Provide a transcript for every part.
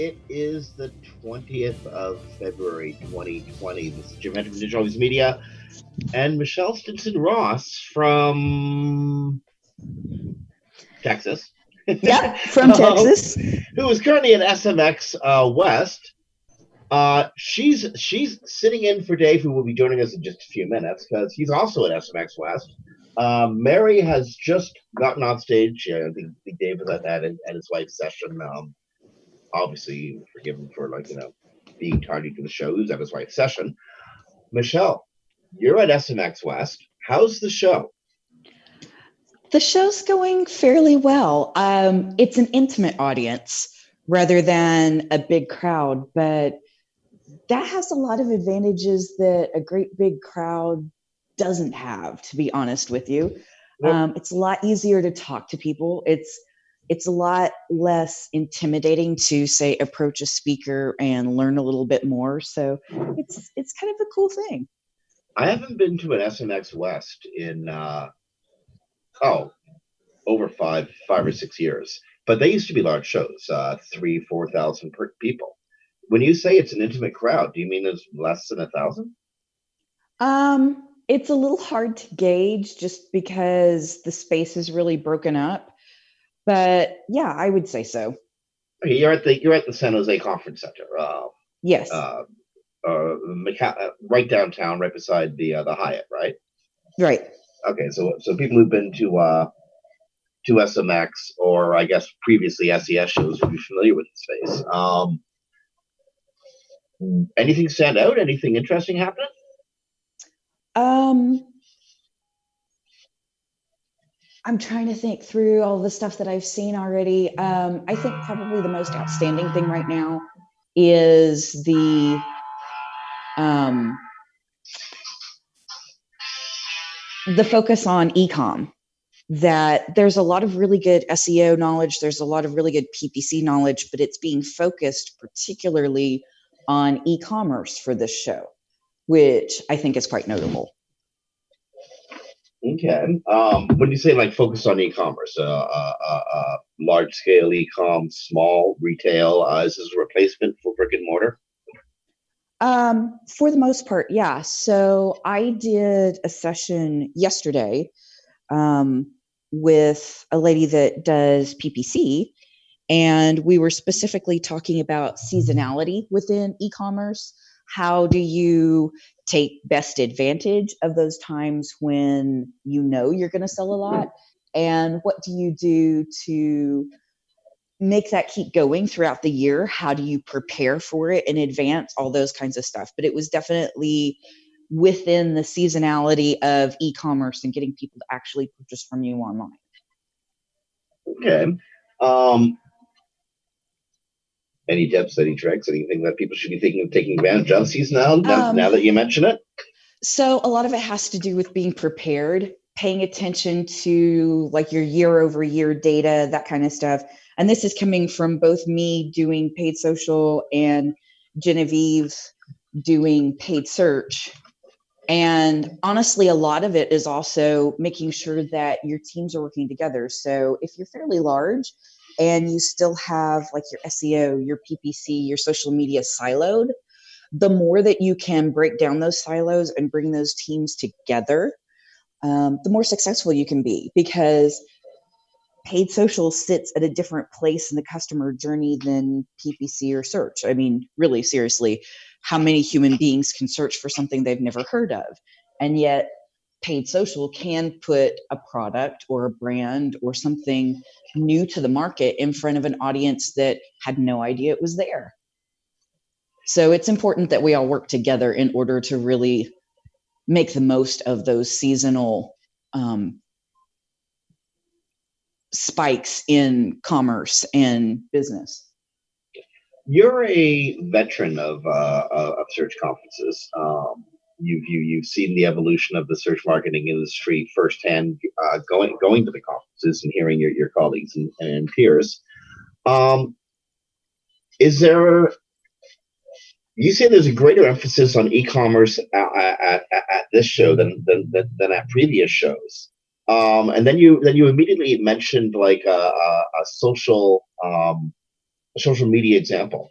It is the 20th of February 2020. This is Jim Hedger Digital Always Media and Michelle Stinson Ross from Texas. Yep, from Texas. who is currently at SMX uh, West. Uh, she's she's sitting in for Dave, who will be joining us in just a few minutes because he's also at SMX West. Um, Mary has just gotten on stage. I think, Dave was at that at, at his wife's session. Um, obviously, forgive him for like you know being tardy to the show. He was at his wife's session. Michelle, you're at SMX West. How's the show? The show's going fairly well. Um, it's an intimate audience rather than a big crowd, but that has a lot of advantages that a great big crowd doesn't have, to be honest with you. Well- Um, it's a lot easier to talk to people. It's it's a lot less intimidating to say approach a speaker and learn a little bit more. So it's it's kind of a cool thing. I haven't been to an SMX West in uh, oh over five five or six years, but they used to be large shows, uh, three four thousand per people. When you say it's an intimate crowd, do you mean there's less than a thousand? Um, it's a little hard to gauge just because the space is really broken up. But yeah, I would say so. Okay, you're at the you're at the San Jose Conference Center, uh, Yes. uh, uh, uh, right downtown, right beside the uh, the Hyatt, right? right. Okay, so so people who've been to uh, to SMX or I guess previously SES shows will be familiar with the space. Um, anything stand out? Anything interesting happening? Um I'm trying to think through all the stuff that I've seen already. Um, I think probably the most outstanding thing right now is the um, the focus on ecom. That there's a lot of really good SEO knowledge, there's a lot of really good PPC knowledge, but it's being focused particularly on e-commerce for this show, which I think is quite notable. Okay. Um, when you say like focus on e-commerce, uh, uh, uh, uh, large scale e-com, small retail, uh, is this a replacement for brick and mortar? Um, for the most part, yeah. So I did a session yesterday um, with a lady that does PPC, and we were specifically talking about seasonality within e commerce. How do you take best advantage of those times when you know you're going to sell a lot? And what do you do to make that keep going throughout the year? How do you prepare for it in advance? All those kinds of stuff. But it was definitely within the seasonality of e-commerce and getting people to actually purchase from you online. Okay. Um, any tips, any tricks, anything that people should be thinking of taking advantage of. Seasonality now, Um, now that you mention it? so a lot of it has to do with being prepared paying attention to like your year over year data that kind of stuff. And this is coming from both me doing paid social and genevieve doing paid search. And honestly a lot of it is also making sure that your teams are working together. So if you're fairly large and you still have like your seo your ppc your social media siloed the more that you can break down those silos and bring those teams together, um, the more successful you can be because paid social sits at a different place in the customer journey than PPC or search. I mean, really, seriously, how many human beings can search for something they've never heard of? And yet, paid social can put a product or a brand or something new to the market in front of an audience that had no idea it was there. So it's important that we all work together in order to really make the most of those seasonal um, spikes in commerce and business. you're a veteran of uh, of search conferences. Um, you've you, you've seen the evolution of the search marketing industry firsthand, uh, going going to the conferences and hearing your, your colleagues and, and peers. Um, is there? You say there's a greater emphasis on e-commerce at, at, at this show than, than than at previous shows. Um, and then you then you immediately mentioned like a, a, a social um, a social media example.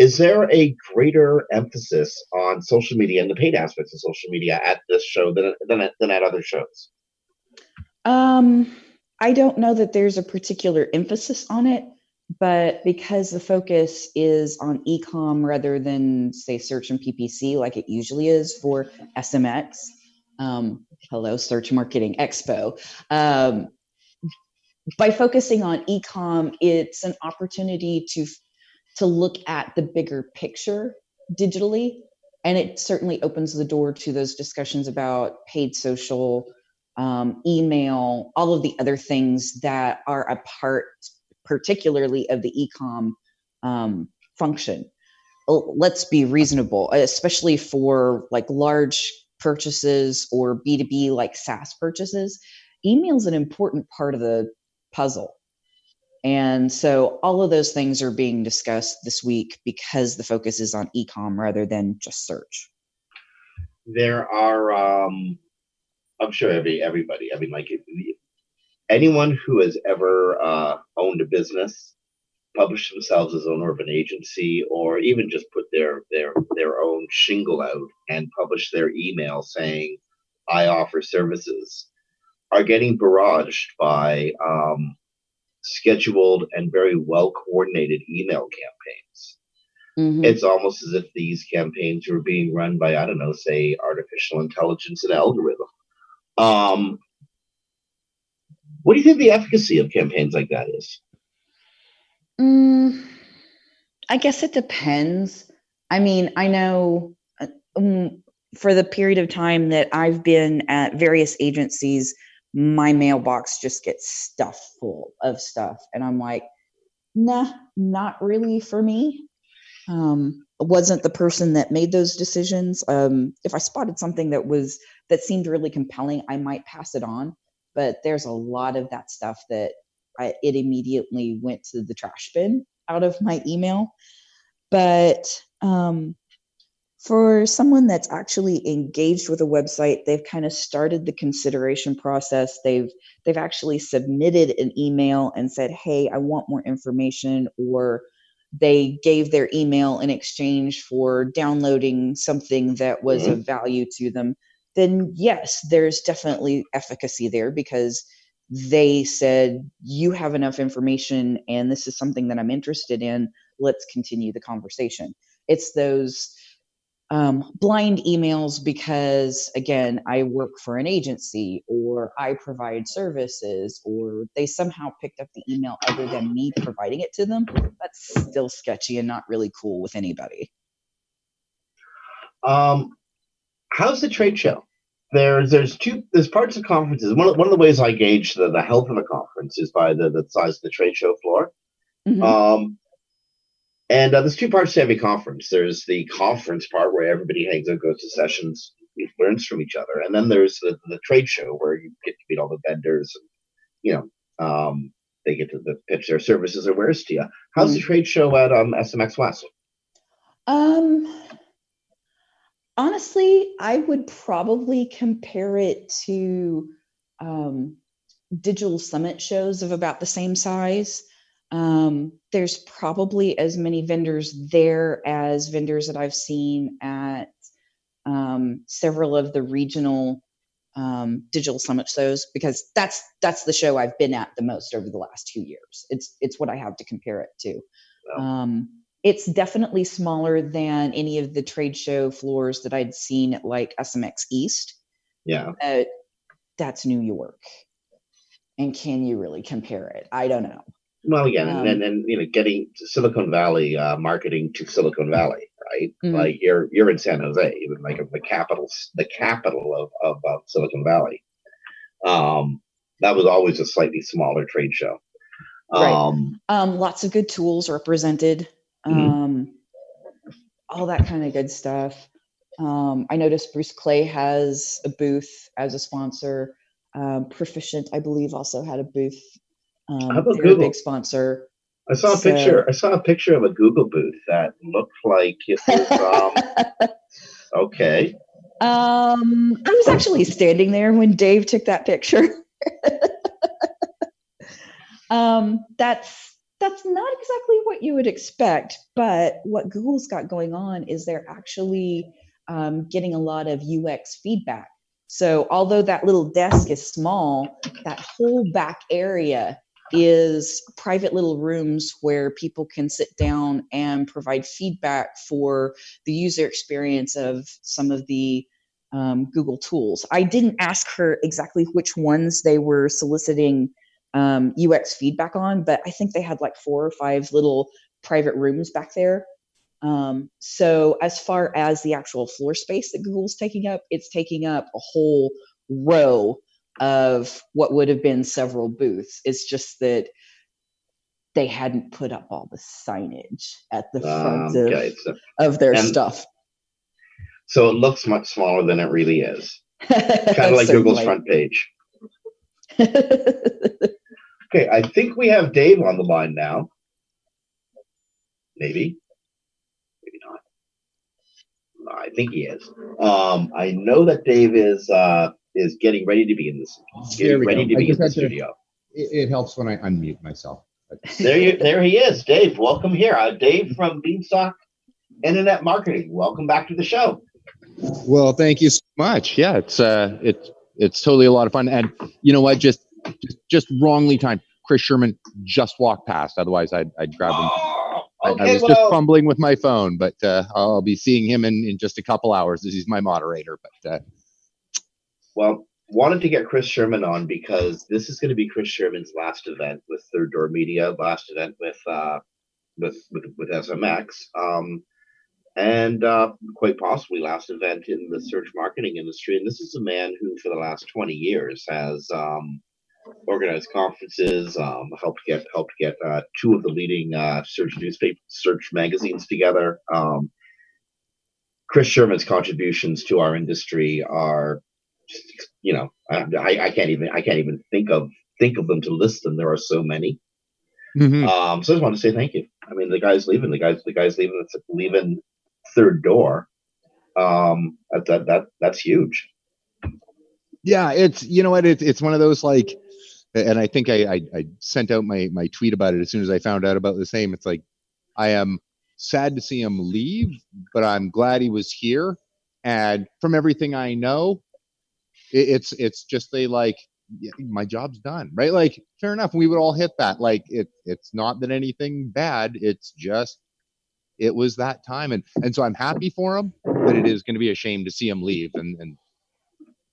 Is there a greater emphasis on social media and the paid aspects of social media at this show than than at, than at other shows? Um, I don't know that there's a particular emphasis on it, but because the focus is on ecom rather than say search and PPC like it usually is for SMX. Um, hello, Search Marketing Expo. Um, by focusing on ecom, it's an opportunity to to look at the bigger picture digitally. And it certainly opens the door to those discussions about paid social, um, email, all of the other things that are a part, particularly of the ecom um, function. Let's be reasonable, especially for like large purchases or B2B like SaaS purchases. Email is an important part of the puzzle. And so all of those things are being discussed this week because the focus is on ecom rather than just search. There are, um, I'm sure every everybody. I mean, like anyone who has ever uh, owned a business, published themselves as owner of an agency, or even just put their their their own shingle out and published their email saying, "I offer services," are getting barraged by um, scheduled and very well coordinated email campaigns. Mm-hmm. It's almost as if these campaigns were being run by, I don't know, say artificial intelligence and algorithm. Um, what do you think the efficacy of campaigns like that is? Mm, I guess it depends. I mean, I know um, for the period of time that I've been at various agencies, my mailbox just gets stuffed full of stuff. And I'm like, nah, not really for me. Um, wasn't the person that made those decisions. Um, if I spotted something that was that seemed really compelling, I might pass it on. But there's a lot of that stuff that I, it immediately went to the trash bin out of my email. But um, for someone that's actually engaged with a website they've kind of started the consideration process. They've they've actually submitted an email and said hey i want more information or they gave their email in exchange for downloading something that was mm-hmm. of value to them. Then yes there's definitely efficacy there because they said you have enough information and this is something that i'm interested in. Let's continue the conversation. It's those um, blind emails because again i work for an agency or i provide services or they somehow picked up the email other than me providing it to them. That's still sketchy and not really cool with anybody. Um, how's the trade show? There's there's two there's parts of conferences. One of, one of the ways i gauge the, the health of a conference is by the, the size of the trade show floor. Mm-hmm. um, and uh, there's two parts to every conference. There's the conference part where everybody hangs out, goes to sessions, learns from each other, and then there's the, the trade show where you get to meet all the vendors, and you know um, they get to the pitch their services or wares to you. How's mm the trade show at um, SMX West? Um, honestly, I would probably compare it to um, digital summit shows of about the same size. Um, there's probably as many vendors there as vendors that I've seen at um, several of the regional um, digital summit shows because that's that's the show I've been at the most over the last two years. It's it's what I have to compare it to. Um, it's definitely smaller than any of the trade show floors that I'd seen at like SMX East. Yeah, but that's New York, and can you really compare it? I don't know. Well, again, um, and, and you know, getting Silicon Valley uh, marketing to Silicon Valley, right? Mm-hmm. Like you're you're in San Jose, even like the capital, the capital of of, of Silicon Valley. Um, that was always a slightly smaller trade show. Right. Um, um, lots of good tools represented. um, mm-hmm. all that kind of good stuff. Um, I noticed Bruce Clay has a booth as a sponsor. Um, Proficient, I believe, also had a booth. Um, How about Google? big sponsor. I saw a so, picture. I saw a picture of a Google booth that looked like it was um, okay. Um, I was actually standing there when Dave took that picture. um, that's that's not exactly what you would expect, but what Google's got going on is they're actually um, getting a lot of UX feedback. So, although that little desk is small, that whole back area is private little rooms where people can sit down and provide feedback for the user experience of some of the um, Google tools. I didn't ask her exactly which ones they were soliciting um, UX feedback on, but I think they had like four or five little private rooms back there. Um, so, as far as the actual floor space that Google's taking up, it's taking up a whole row of what would have been several booths. It's just that they hadn't put up all the signage at the front um, okay. of, so, of their stuff. So it looks much smaller than it really is. kind of like Google's front page. okay, I think we have Dave on the line now. Maybe. Maybe not. I think he is. Um, I know that Dave is uh, is getting ready to be in this. Getting ready go. to be in the studio. To, it, it, helps when I unmute myself. there you, there he is, Dave. Welcome here, uh, Dave from Beanstalk Internet Marketing. Welcome back to the show. Well, thank you so much. Yeah, it's uh, it's it's totally a lot of fun, and you know what? Just just, just wrongly timed. Chris Sherman just walked past. Otherwise, I'd I'd grab him. Oh, okay, I, I, was well, just fumbling with my phone, but uh, I'll be seeing him in, in just a couple hours. As he's my moderator. But uh, well, wanted to get Chris Sherman on because this is going to be Chris Sherman's last event with Third Door Media, last event with uh, with with, with SMX. Um, and uh, quite possibly last event in the search marketing industry. And this is a man who, for the last 20 years, has um, organized conferences, um, helped get helped get uh, two of the leading uh, search newspaper search magazines together. Um, Chris Sherman's contributions to our industry are, you know, I, I, can't even I can't even think of think of them to list them. There are so many. Mm-hmm. Um, so I just want to say thank you. I mean, the guy's leaving. The guy's the guy's leaving. Leaving third door, um, that, that, that that's huge. Yeah, it's you know what it's it's one of those like, and I think I, I I sent out my my tweet about it as soon as I found out about the same. It's like I am sad to see him leave, but I'm glad he was here. And from everything I know, it, it's it's just they like yeah, my job's done, right? Like fair enough, we would all hit that. Like it it's not that anything bad, it's just it was that time, and and so I'm happy for him, but it is going to be a shame to see him leave. And and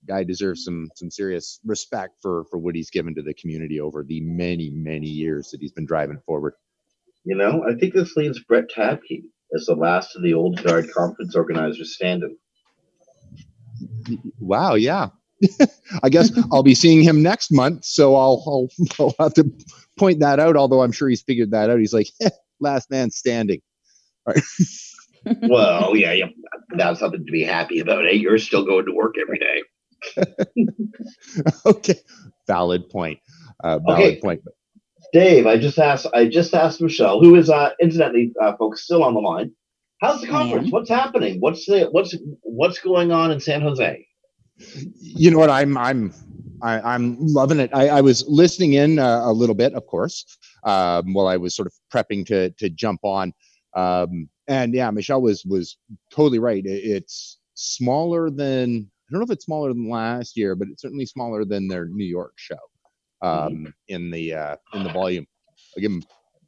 guy deserves some some serious respect for for what he's given to the community over the many many years that he's been driving forward. You know, I think this leaves Brett Tabke as the last of the old guard conference organizers standing. Wow, yeah. I guess I'll be seeing him next month, so I'll, I'll, I'll have to point that out. Although I'm sure he's figured that out. He's like, last man standing. Right. well, yeah, yeah, that's something to be happy about. Hey, you're still going to work every day. okay, valid point. Uh, valid okay. point. Dave, I just asked. I just asked Michelle, who is uh, incidentally, uh, folks, still on the line. How's the conference? What's happening? What's the what's what's going on in San Jose? You know what? I'm I'm I, am i am loving it. I, I was listening in uh, a little bit, of course, um, while I was sort of prepping to to jump on. Um, and yeah, Michelle was was totally right. It, it's smaller than I don't know if it's smaller than last year, but it's certainly smaller than their New York show um, mm-hmm. in the uh, in the volume. I give them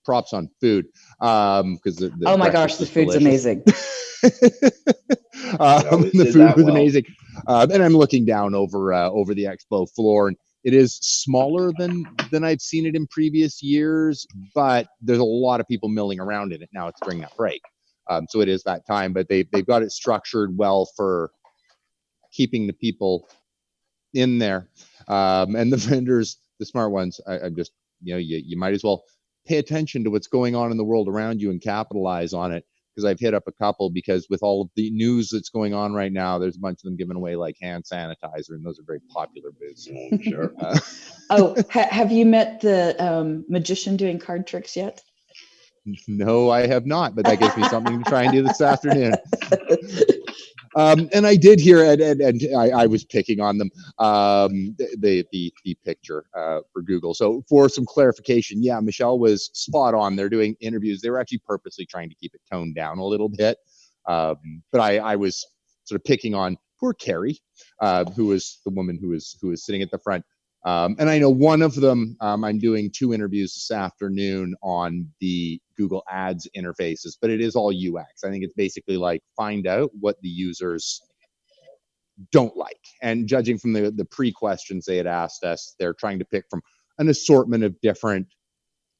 props on food because um, the, the oh my gosh, the food's delicious. amazing. um, the food was well. amazing, uh, and I'm looking down over uh, over the expo floor, and it is smaller than than I've seen it in previous years, but there's a lot of people milling around in it now. It's during that break, um, so it is that time. But they they've got it structured well for keeping the people in there, um, and the vendors, the smart ones. I, I'm just you know you you might as well pay attention to what's going on in the world around you and capitalize on it because I've hit up a couple because with all of the news that's going on right now, there's a bunch of them giving away like hand sanitizer, and those are very popular booths. Oh, sure. Uh, Oh, ha- have you met the um, magician doing card tricks yet? no, I have not, but that gives me something to try and do this afternoon. Um, and I did hear, and, and, and I, I was picking on them, um, the, the, the picture uh, for Google. So for some clarification, yeah, Michelle was spot on. They're doing interviews. They were actually purposely trying to keep it toned down a little bit. Um, but I, I was sort of picking on poor Carrie, uh, who was the woman who was who was sitting at the front. Um, and I know one of them, um, I'm doing two interviews this afternoon on the Google Ads interfaces, but it is all UX. I think it's basically like find out what the users don't like. And judging from the, the pre questions they had asked us, they're trying to pick from an assortment of different,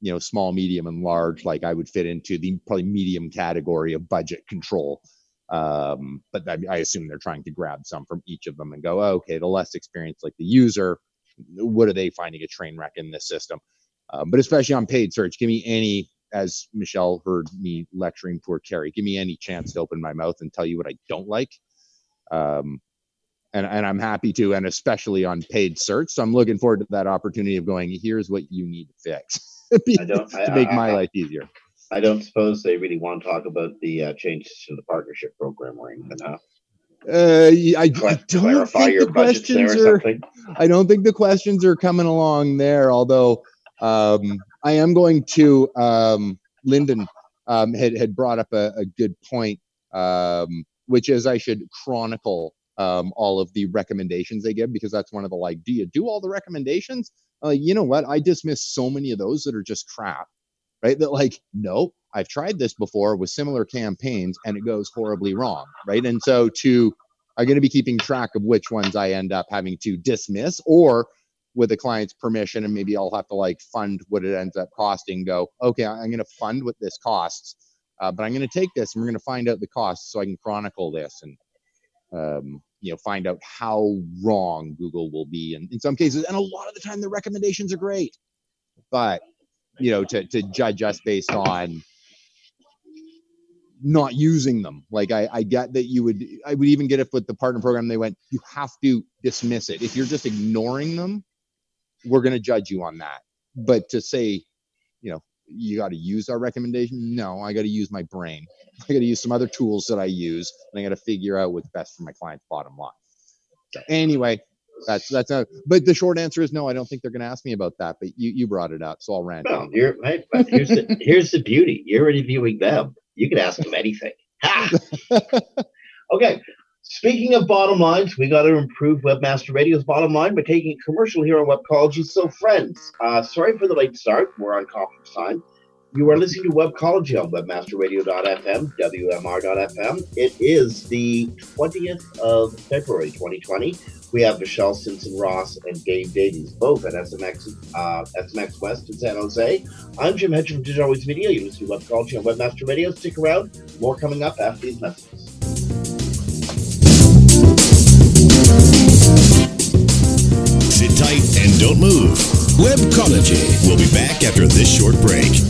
you know, small, medium, and large. Like I would fit into the probably medium category of budget control. Um, but I, I assume they're trying to grab some from each of them and go, oh, okay, the less experienced, like the user, what are they finding a train wreck in this system? Um, but especially on paid search, give me any, as Michelle heard me lecturing poor Carrie, give me any chance to open my mouth and tell you what I don't like. Um, and, and I'm happy to, and especially on paid search. So I'm looking forward to that opportunity of going, here's what you need to fix I don't. I, to make I- my I- life easier. I don't suppose they really want to talk about the uh, changes to the partnership program or anything. Uh, I, I don't clarify think your the budgets there or questions are. I don't think the questions are coming along there. Although um, I am going to um, Lyndon um, had had brought up a, a good point, um, which is I should chronicle um, all of the recommendations they give because that's one of the like, do you do all the recommendations? Uh, you know what? I dismiss so many of those that are just crap, right? That like, no, I've tried this before with similar campaigns and it goes horribly wrong, right? And so to I'm going to be keeping track of which ones I end up having to dismiss or with the client's permission and maybe I'll have to like fund what it ends up costing go okay I'm going to fund what this costs uh, but I'm going to take this and we're going to find out the costs so I can chronicle this and um, you know find out how wrong Google will be in, in some cases and a lot of the time the recommendations are great but you know to, to judge us based on not using them. Like I, I get that you would, I would even get it with the partner program. They went, you have to dismiss it. If you're just ignoring them, we're going to judge you on that. But to say, you know, you got to use our recommendation. No, I got to use my brain. I got to use some other tools that I use, and I got to figure out what's best for my client's bottom line. So anyway, that's that's a. But the short answer is no. I don't think they're going to ask me about that. But you you brought it up, so I'll rant. Well, you're right. But here's the here's the beauty. You're interviewing them. You can ask them anything. Ha! okay. Speaking of bottom lines, we got to improve Webmaster Radio's bottom line by taking a commercial here on Webcology. So, friends, uh, sorry for the late start. We're on conference time. You are listening to Webcology on webmasterradio.fm, WMR.fm. It is the 20th of February 2020. We have Michelle Stinson Ross and Dave Davies, both at SMX, uh, SMX West in San Jose. I'm Jim Hedger from Digital Always Media. You listen to Webcology on Webmaster Radio. Stick around. More coming up after these messages. Sit tight and don't move. Webcology. We'll be back after this short break.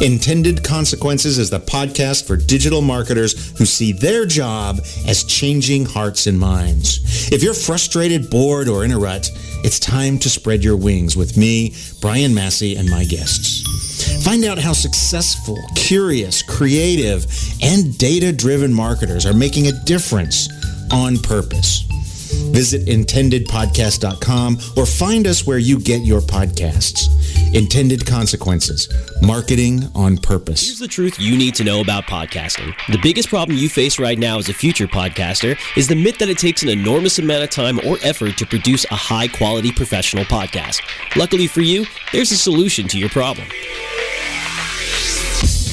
Intended Consequences is the podcast for digital marketers who see their job as changing hearts and minds. If you're frustrated, bored, or in a rut, it's time to spread your wings with me, Brian Massey, and my guests. Find out how successful, curious, creative, and data-driven marketers are making a difference on purpose. Visit intendedpodcast.com or find us where you get your podcasts. Intended Consequences Marketing on Purpose. Here's the truth you need to know about podcasting. The biggest problem you face right now as a future podcaster is the myth that it takes an enormous amount of time or effort to produce a high quality professional podcast. Luckily for you, there's a solution to your problem.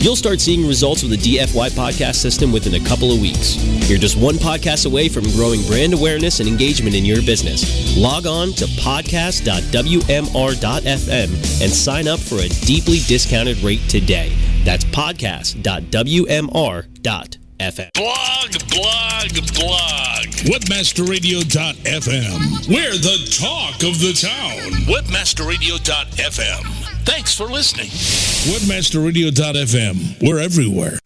You'll start seeing results with the DFY podcast system within a couple of weeks. You're just one podcast away from growing brand awareness and engagement in your business. Log on to podcast.wmr.fm and sign up for a deeply discounted rate today. That's podcast.wmr.fm. Blog, blog, blog. Webmasterradio.fm. We're the talk of the town. Webmasterradio.fm. Thanks for listening. Webmasterradio.fm. We're everywhere.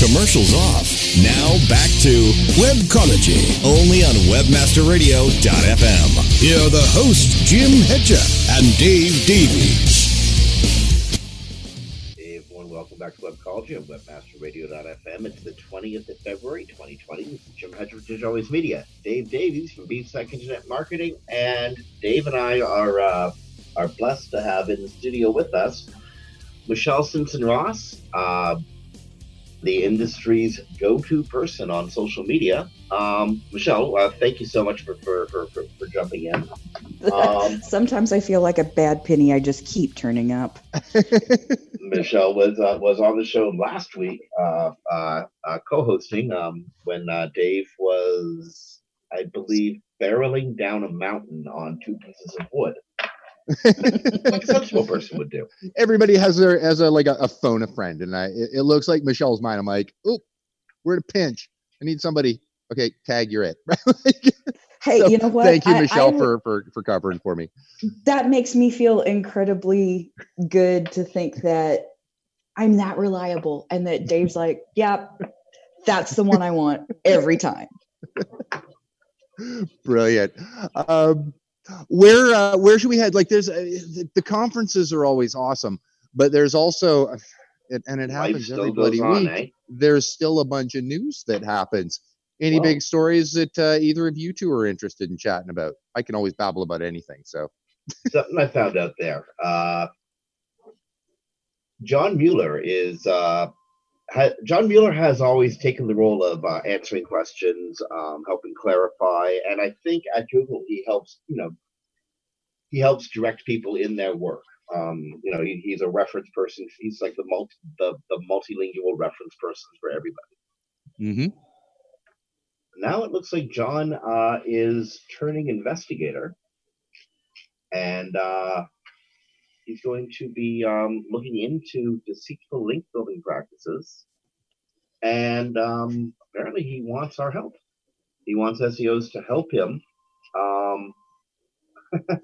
Commercials off. Now back to Webcology. only on webmasterradio.fm. Here are the hosts, Jim Hedger and Dave Davies. Webcology on WebmasterRadio.fm. It's the 20th of February, 2020. This is Jim Hedger Digital Always Media. Dave Davies from Beanstalk Internet Marketing, and Dave and I are uh, are blessed to have in the studio with us Michelle Stinson Ross, uh, the industry's go-to person on social media. Um, Michelle, uh, thank you so much for for, for, for, for jumping in. Um, Sometimes I feel like a bad penny. I just keep turning up. Michelle was uh, was on the show last week, uh, uh, uh, co-hosting um, when uh, Dave was, I believe, barreling down a mountain on two pieces of wood, like a sensible person would do. Everybody has their as a like a, a phone a friend, and I it, it looks like Michelle's mine. I'm like, oh, we're in a pinch. I need somebody. Okay, tag, you're it. Like, Hey, so you know what? Thank you, I- I Michelle, for, for for covering for me. that makes me feel incredibly good to think that I'm that reliable and that Dave's like, yep, that's the one I want every time. Brilliant. Um, where uh, where should we head? Like, there's uh, the, the conferences are always awesome, but there's also, uh, and it happens every bloody on, week. eh? There's still a bunch of news that happens. Any Well- big stories that uh, either of you two are interested in chatting about? I can always babble about anything. So Something I found out there. Uh, John Mueller is uh, ha- John Mueller has always taken the role of uh, answering questions, um, helping clarify, and I think at Google he helps. You know, he helps direct people in their work. Um, you know, he, he's a reference person. He's like the multi, the, the multilingual reference person for everybody. mm-hmm. Now it looks like John uh, is turning investigator, and uh, he's going to be um, looking into deceitful link building practices. And um, apparently, he wants our help. He wants SEOs to help him. Um,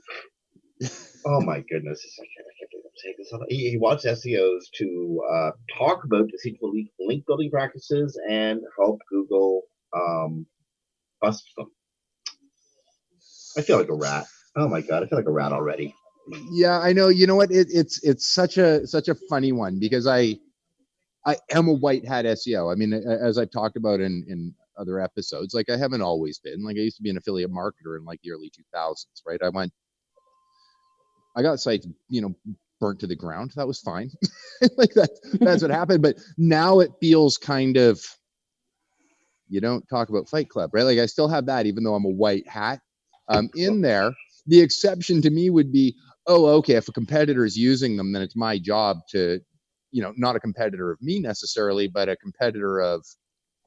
oh my goodness! I can't, I can't believe I'm saying this. He, he wants SEOs to uh, talk about deceitful link, link building practices and help Google um, bust them. I feel like a rat. Oh my god, I feel like a rat already. yeah i know. You know what? It, it's it's such a such a funny one because i i am a white hat seo i mean as i've talked about in in other episodes like i haven't always been. Like i used to be an affiliate marketer in like the early 2000s right? I went i got sites you know burnt to the ground. That was fine. Like that that's what happened. But now it feels kind of you don't talk about fight club right like i still have that even though i'm a white hat um in there the exception to me would be oh okay if a competitor is using them then it's my job to you know not a competitor of me necessarily but a competitor of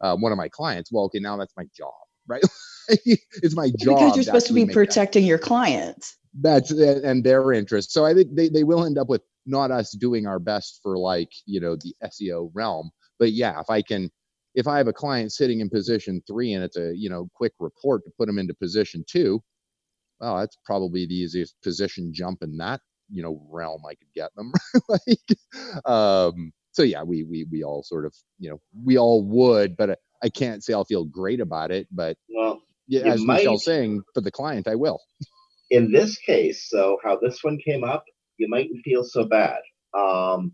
uh, one of my clients well okay now that's my job right it's my job because you're supposed to be that. protecting your clients. that's and their interest. So I think they, they will end up with not us doing our best for like, you know, the SEO realm. But yeah, if I can if I have a client sitting in position three and it's a, you know, quick report to put them into position two, well, that's probably the easiest position jump in that, you know, realm I could get them. like um so yeah, we we we all sort of, you know, we all would, but I can't say I'll feel great about it, but Well, yeah, as might- Michelle's saying, for the client, I will. in this case, so how this one came up, you mightn't feel so bad. Um,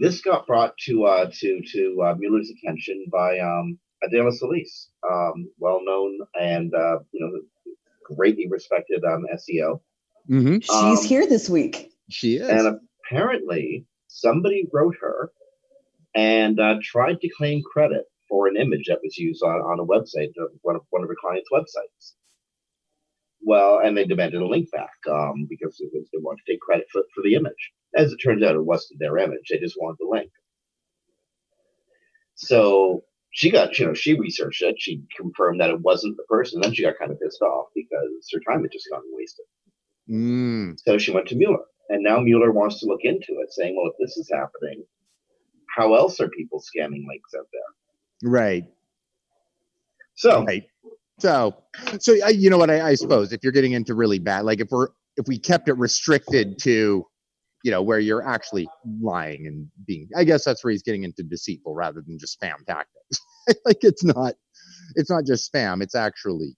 this got brought to uh, to to uh, Mueller's attention by um, Aleyda Solis, um, well known and uh, you know greatly respected um, SEO. Mm-hmm. She's Um, here this week. She is. And apparently, somebody wrote her and uh, tried to claim credit for an image that was used on, on a website, one of one of her clients' websites. Well, and they demanded a link back um, because they wanted to take credit for, for the image. As it turns out, it wasn't their image; they just wanted the link. So she got, you know, she researched it. She confirmed that it wasn't the person. Then she got kind of pissed off because her time had just gotten wasted. Mm, So she went to Mueller, and now Mueller wants to look into it, saying, "Well, if this is happening, how else are people scamming links out there?" right. So Right. So, so I, you know what? I, I suppose if you're getting into really bad, like if we're if we kept it restricted to, you know, where you're actually lying and being, I guess that's where he's getting into deceitful rather than just spam tactics. like it's not, it's not just spam. It's actually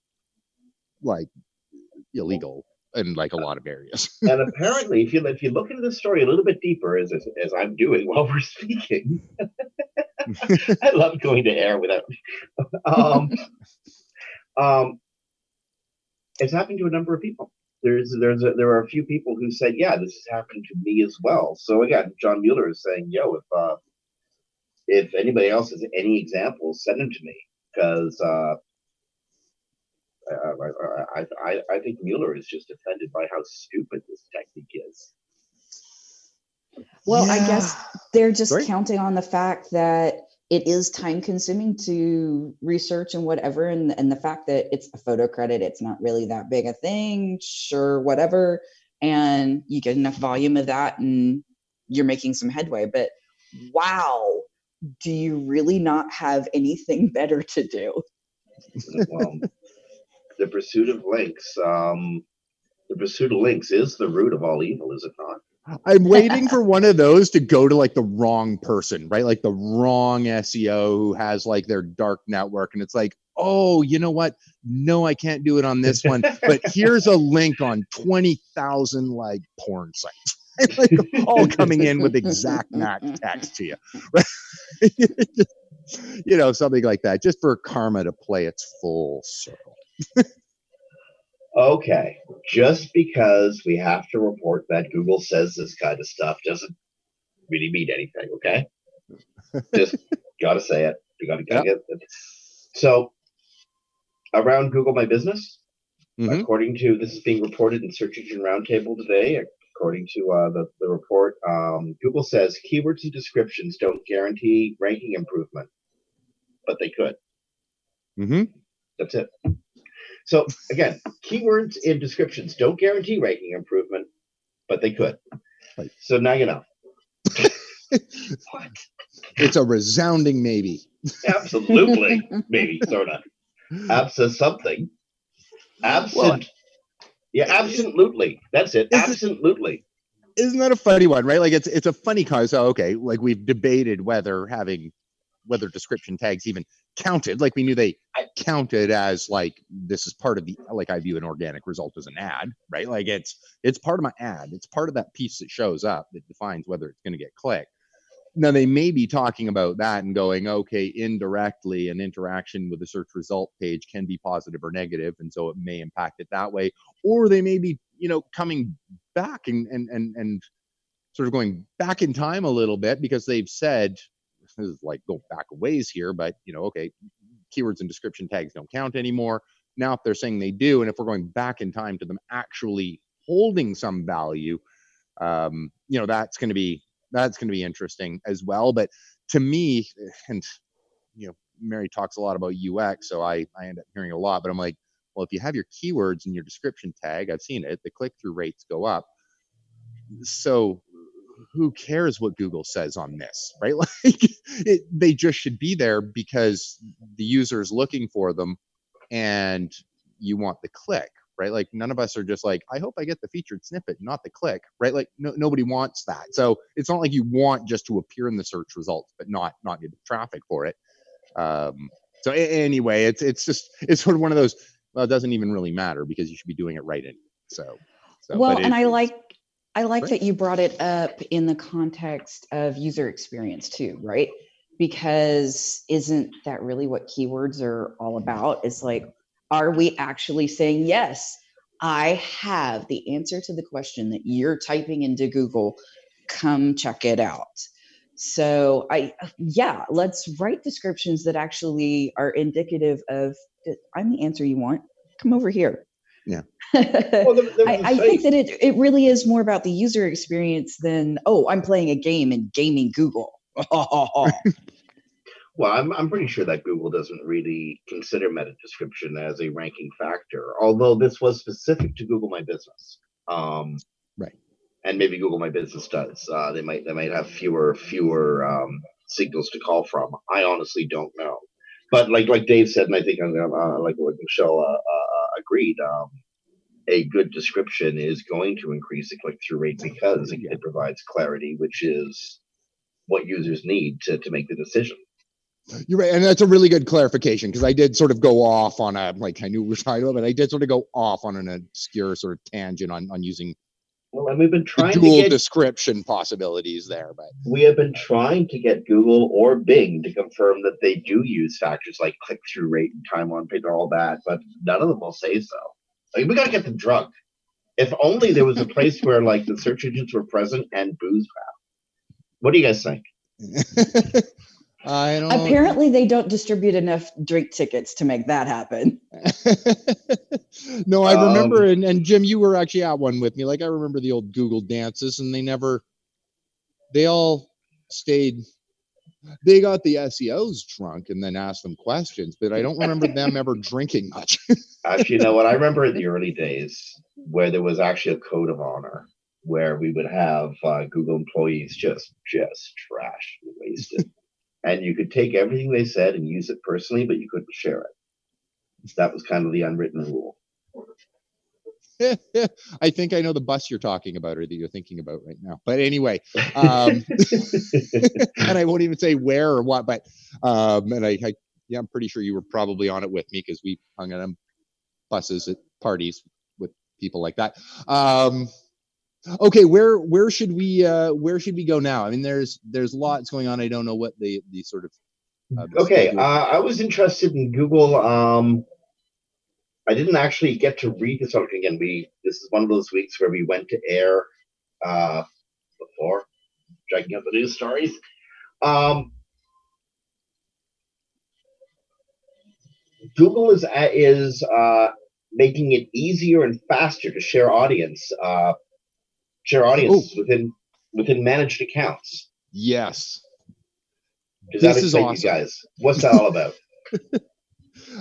like illegal in like a lot of areas. and apparently, if you if you look into the story a little bit deeper, as as, as I'm doing while we're speaking, I love going to air without. um, um, it's happened to a number of people. There's there's a, there are a few people who said, "Yeah, this has happened to me as well." So again, John Mueller is saying, "Yo, if uh, if anybody else has any examples, send them to me because." Uh, I, I, I, I think Mueller is just offended by how stupid this technique is. Well, I guess they're just Sorry? counting on the fact that it is time consuming to research and whatever, and, and the fact that it's a photo credit, it's not really that big a thing, sure, whatever. And you get enough volume of that and you're making some headway. But wow, do you really not have anything better to do? well, the pursuit of links, um, the pursuit of links is the root of all evil, is it not? I'm waiting for one of those to go to like the wrong person, right? Like the wrong SEO who has like their dark network. And it's like, oh, you know what? No, I can't do it on this one. But here's a link on 20,000 like porn sites. like all coming in with exact match text to you. Right? you know, something like that, just for karma to play its full circle. Okay, just because we have to report that Google says this kind of stuff doesn't really mean anything. Okay, just gotta say it. You gotta, gotta get it. So, around Google My Business, Mhm. according to this is being reported in Search Engine Roundtable today. According to uh, the, the report, um, Google says keywords and descriptions don't guarantee ranking improvement, but they could. Mm-hmm. That's it. So again, keywords in descriptions don't guarantee ranking improvement, but they could. Right. So now you know. what? It's a resounding maybe. Absolutely. Maybe sort of. Absent something. Absent. yeah, absolutely. That's it- Absolutely. isn't that a funny one, right? Like it's it's a funny cause. So okay, like we've debated whether having whether description tags even counted. Like we knew they counted as like this is part of the like I view an organic result as an ad, right? Like it's it's part of my ad. It's part of that piece that shows up that defines whether it's going to get clicked. Now they may be talking about that and going, okay, indirectly an interaction with the search result page can be positive or negative, and so it may impact it that way. Or they may be, you know, coming back and and and and sort of going back in time a little bit because they've said this is like go back a ways here, but you know, okay, keywords and description tags don't count anymore. Now, if they're saying they do, and if we're going back in time to them actually holding some value, um, you know, that's going to be that's going to be interesting as well. But to me, and you know, Mary talks a lot about UX, so I I end up hearing a lot. But I'm like, Well, if you have your keywords in your description tag, I've seen it, the click through rates go up. So who cares what Google says on this, right? Like it, they just should be there because the user is looking for them and you want the click, right? Like none of us are just like, I hope I get the featured snippet, not the click, right? Like no, nobody wants that. So it's not like you want just to appear in the search results, but not not get the traffic for it. Um, so anyway, it's it's just it's sort of one of those. Well, it doesn't even really matter because you should be doing it right anyway. So, so well, and I like I like that you brought it up in the context of user experience too, right? Because isn't that really what keywords are all about? It's like, are we actually saying, yes, I have the answer to the question that you're typing into Google? Come check it out. So I yeah, let's write descriptions that actually are indicative of I'm the answer you want. Come over here. Yeah. Well, there- there I, I think that it, it really is more about the user experience than oh I'm playing a game and gaming Google. Well, I'm, I'm pretty sure that Google doesn't really consider meta description as a ranking factor, although this was specific to Google My Business. Um, Right. And maybe Google My Business does. Uh, they might they might have fewer fewer um, signals to call from. I honestly don't know. But like like Dave said, and I think I'm uh, like what Michelle uh, uh, agreed, um, a good description is going to increase the click through rate because it, it provides clarity, which is what users need to, to make the decision. You're right, and that's a really good clarification because I did sort of go off on a like I knew we were talking about, but I did sort of go off on an obscure sort of tangent on on using and we've been trying to dual get description possibilities there. But we have been trying to get Google or Bing to confirm that they do use factors like click through rate and time on page and all that, but none of them will say so. Like we gotta get them drunk. If only there was a place where like the search engines were present and booze found. What do you guys think? I don't. Apparently, they don't distribute enough drink tickets to make that happen. no, I remember, Um, and, and Jim, you were actually at one with me. Like I remember the old Google dances, and they never, they all stayed. They got the SEOs drunk and then asked them questions, but I don't remember them ever drinking much. Actually, you know what? I remember in the early days where there was actually a code of honor where we would have uh, Google employees just just trash and wasted, and you could take everything they said and use it personally, but you couldn't share it. That was kind of the unwritten rule. I think I know the bus you're talking about or that you're thinking about right now. But anyway, um, and I won't even say where or what, but um, and I, I yeah, I'm pretty sure you were probably on it with me because we hung on buses at parties with people like that. Um, okay, where where should we uh, where should we go now? I mean, there's there's lots going on. I don't know what the the sort of uh, Okay, uh, I was interested in Google. Um, I didn't actually get to read this article again. We this is one of those weeks where we went to air uh, before checking out the news stories. Um, Google is is uh, making it easier and faster to share audience uh, share audiences within within managed accounts. yes. Does that This is awesome. you guys? What's that all about?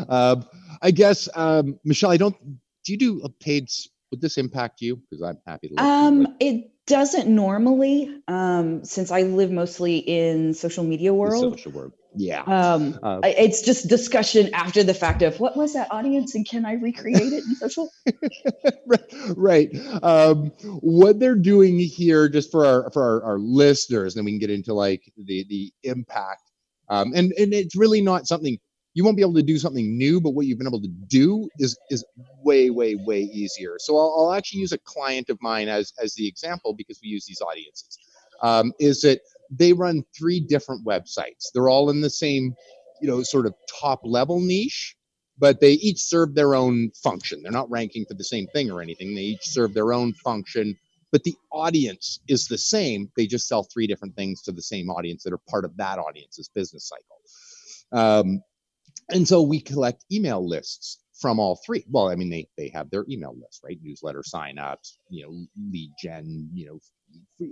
Um, I guess um, Michelle, I don't. Do you do a paid? Would this impact you? Because I'm happy to. let you Um, it doesn't normally, um, since I live mostly in social media the social world. Yeah. Um, Uh, it's just discussion after the fact of what was that audience and can I recreate it in social? right. right. Um, what they're doing here, just for our for our, our listeners, then we can get into like the the impact. Um, and and it's really not something you won't be able to do something new, but what you've been able to do is is way way way easier. So I'll, I'll actually use a client of mine as as the example because we use these audiences. Um, is that they run three different websites. They're all in the same, you know, sort of top level niche, but they each serve their own function. They're not ranking for the same thing or anything. They each serve their own function, but the audience is the same. They just sell three different things to the same audience that are part of that audience's business cycle. Um, and so we collect email lists from all three. Well, I mean, they they have their email list, right? Newsletter signups, you know, lead gen, you know,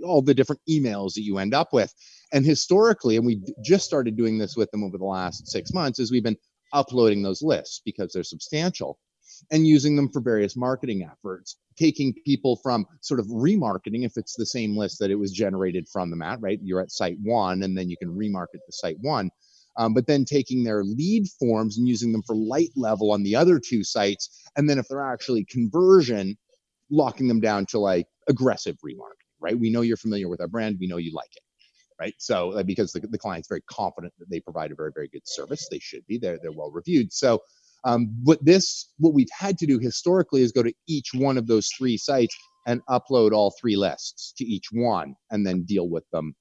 all the different emails that you end up with. And historically, and we just started doing this with them over the last six months, is we've been uploading those lists because they're substantial. and using them for various marketing efforts taking people from sort of remarketing if it's the same list that it was generated from them at right you're at site one and then you can remarket the site one um, but then taking their lead forms and using them for light level on the other two sites and then if they're actually conversion locking them down to like aggressive remarketing right? We know you're familiar with our brand. We know you like it right? So because the, the client's very confident that they provide a very very good service they should be. They're, they're well reviewed. So um, what this, what we've had to do historically is go to each one of those three sites and upload all three lists to each one and then deal with them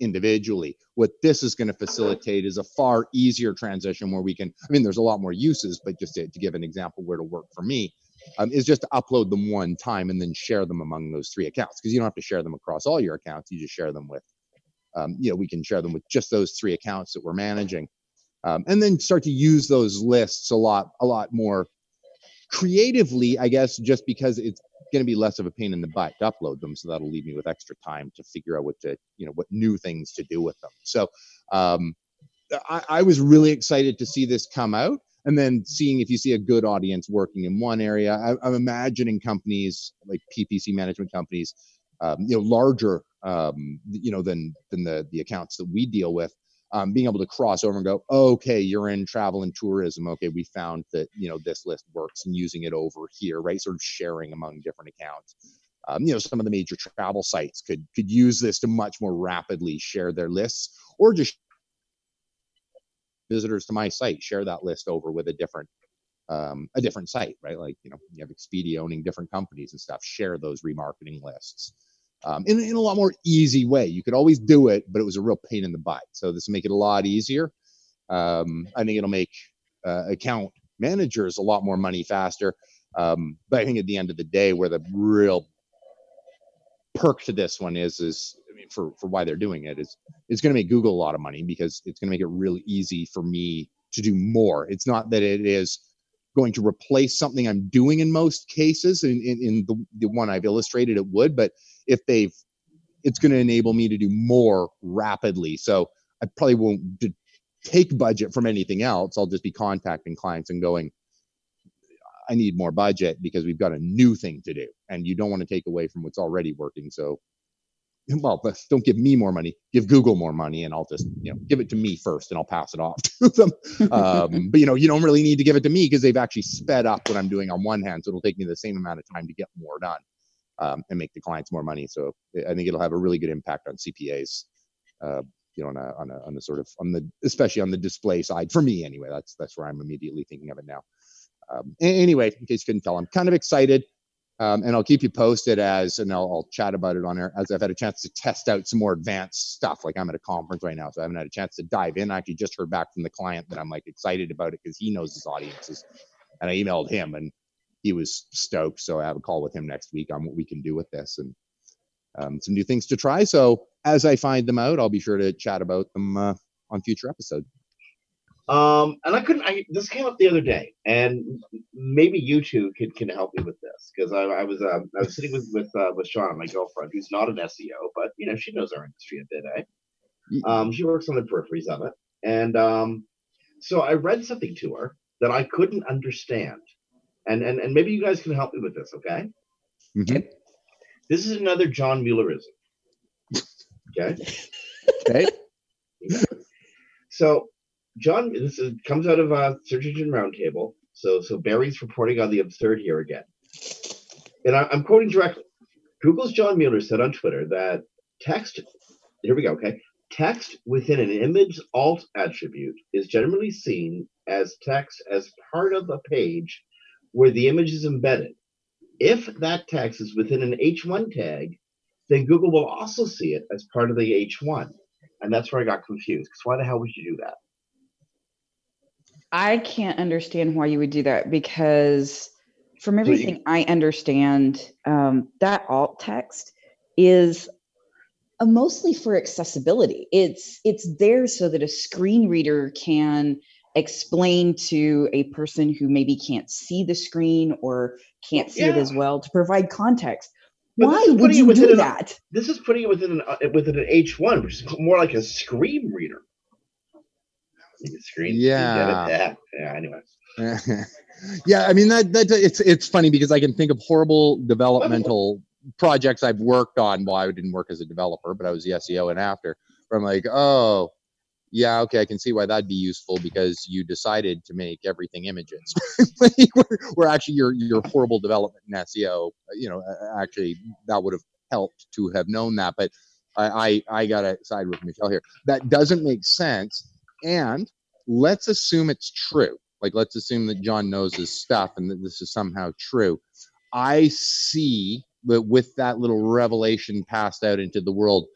individually. What this is going to facilitate is a far easier transition where we can, I mean, there's a lot more uses, but just to, to give an example where to work for me, um, is just to upload them one time and then share them among those three accounts because you don't have to share them across all your accounts. You just share them with, um, you know, we can share them with just those three accounts that we're managing um, and then start to use those lists a lot a lot more creatively i guess just because it's going to be less of a pain in the butt to upload them so that'll leave me with extra time to figure out what to you know what new things to do with them so um, I, I was really excited to see this come out and then seeing if you see a good audience working in one area I, am I'm imagining companies like ppc management companies um, you know larger um, you know than than the the accounts that we deal with um, being able to cross over and go, okay, you're in travel and tourism. Okay, we found that you know this list works and using it over here, right? Sort of sharing among different accounts. Um, you know, some of the major travel sites could could use this to much more rapidly share their lists, or just visitors to my site share that list over with a different um, a different site, right? Like you know, you have Expedia owning different companies and stuff. Share those remarketing lists um, in, in a lot more easy way. You could always do it, but it was a real pain in the butt. So this will make it a lot easier. Um, I think it'll make uh, account managers a lot more money faster. Um, but I think at the end of the day, where the real perk to this one is, is for for why they're doing it is it's going to make Google a lot of money because it's going to make it really easy for me to do more. It's not that it is going to replace something I'm doing in most cases. In, in, in the, the one I've illustrated, it would, but if they've it's going to enable me to do more rapidly so i probably won't take budget from anything else i'll just be contacting clients and going i need more budget because we've got a new thing to do and you don't want to take away from what's already working so well don't give me more money give google more money and i'll just you know give it to me first and i'll pass it off to them um, but you know you don't really need to give it to me because they've actually sped up what i'm doing on one hand so it'll take me the same amount of time to get more done um, and make the clients more money. So I think it'll have a really good impact on CPAs. Uh, you know, on a, on a on a sort of on the especially on the display side for me anyway. That's that's where I'm immediately thinking of it now. Um, anyway, in case you couldn't tell, I'm kind of excited. Um, and I'll keep you posted as, and I'll, I'll, chat about it on air as I've had a chance to test out some more advanced stuff. Like I'm at a conference right now, so I haven't had a chance to dive in. I actually just heard back from the client that I'm like excited about it because he knows his audiences, and I emailed him, and he was stoked. So I have a call with him next week on what we can do with this and um, some new things to try. So as I find them out, I'll be sure to chat about them uh, on future episodes. Um, and I couldn't. I this came up the other day, and maybe you two can can help me with this because I, I, was um, I was sitting with with uh, with Sean, my girlfriend, who's not an SEO, but you know she knows our industry a bit. Eh? Um, she works on the peripheries of it, and um, so I read something to her that I couldn't understand, and and and maybe you guys can help me with this, okay? Mm-hmm. This is another John Muellerism. Okay. okay. So, John, this is, comes out of uh, Search Engine Roundtable. So, so Barry's reporting on the absurd here again, and I, I'm quoting directly. Google's John Mueller said on Twitter that text. Here we go. Okay. Text within an image alt attribute is generally seen as text as part of a page where the image is embedded. If that text is within an H1 tag, then Google will also see it as part of the H1. And that's where I got confused because why the hell would you do that? I can't understand why you would do that because, from everything I understand, um, that alt text is mostly for accessibility. It's it's there so that a screen reader can explain to a person who maybe can't see the screen or can't see yeah. it as well to provide context. But Why would you do an, that? This is putting it within an uh, within an H one, which is more like a screen reader. Screen. Yeah. Yeah. Yeah. Anyway. yeah, I mean that that it's it's funny because I can think of horrible developmental projects I've worked on. Well, I didn't work as a developer, but I was the SEO and after. Where I'm like, oh, yeah, okay, I can see why that'd be useful because you decided to make everything images. where, where actually your your horrible development in SEO, you know, actually that would have helped to have known that. But I I, I gotta side with Michelle here. That doesn't make sense. And let's assume it's true. Like let's assume that John knows his stuff and that this is somehow true. I see that with that little revelation passed out into the world,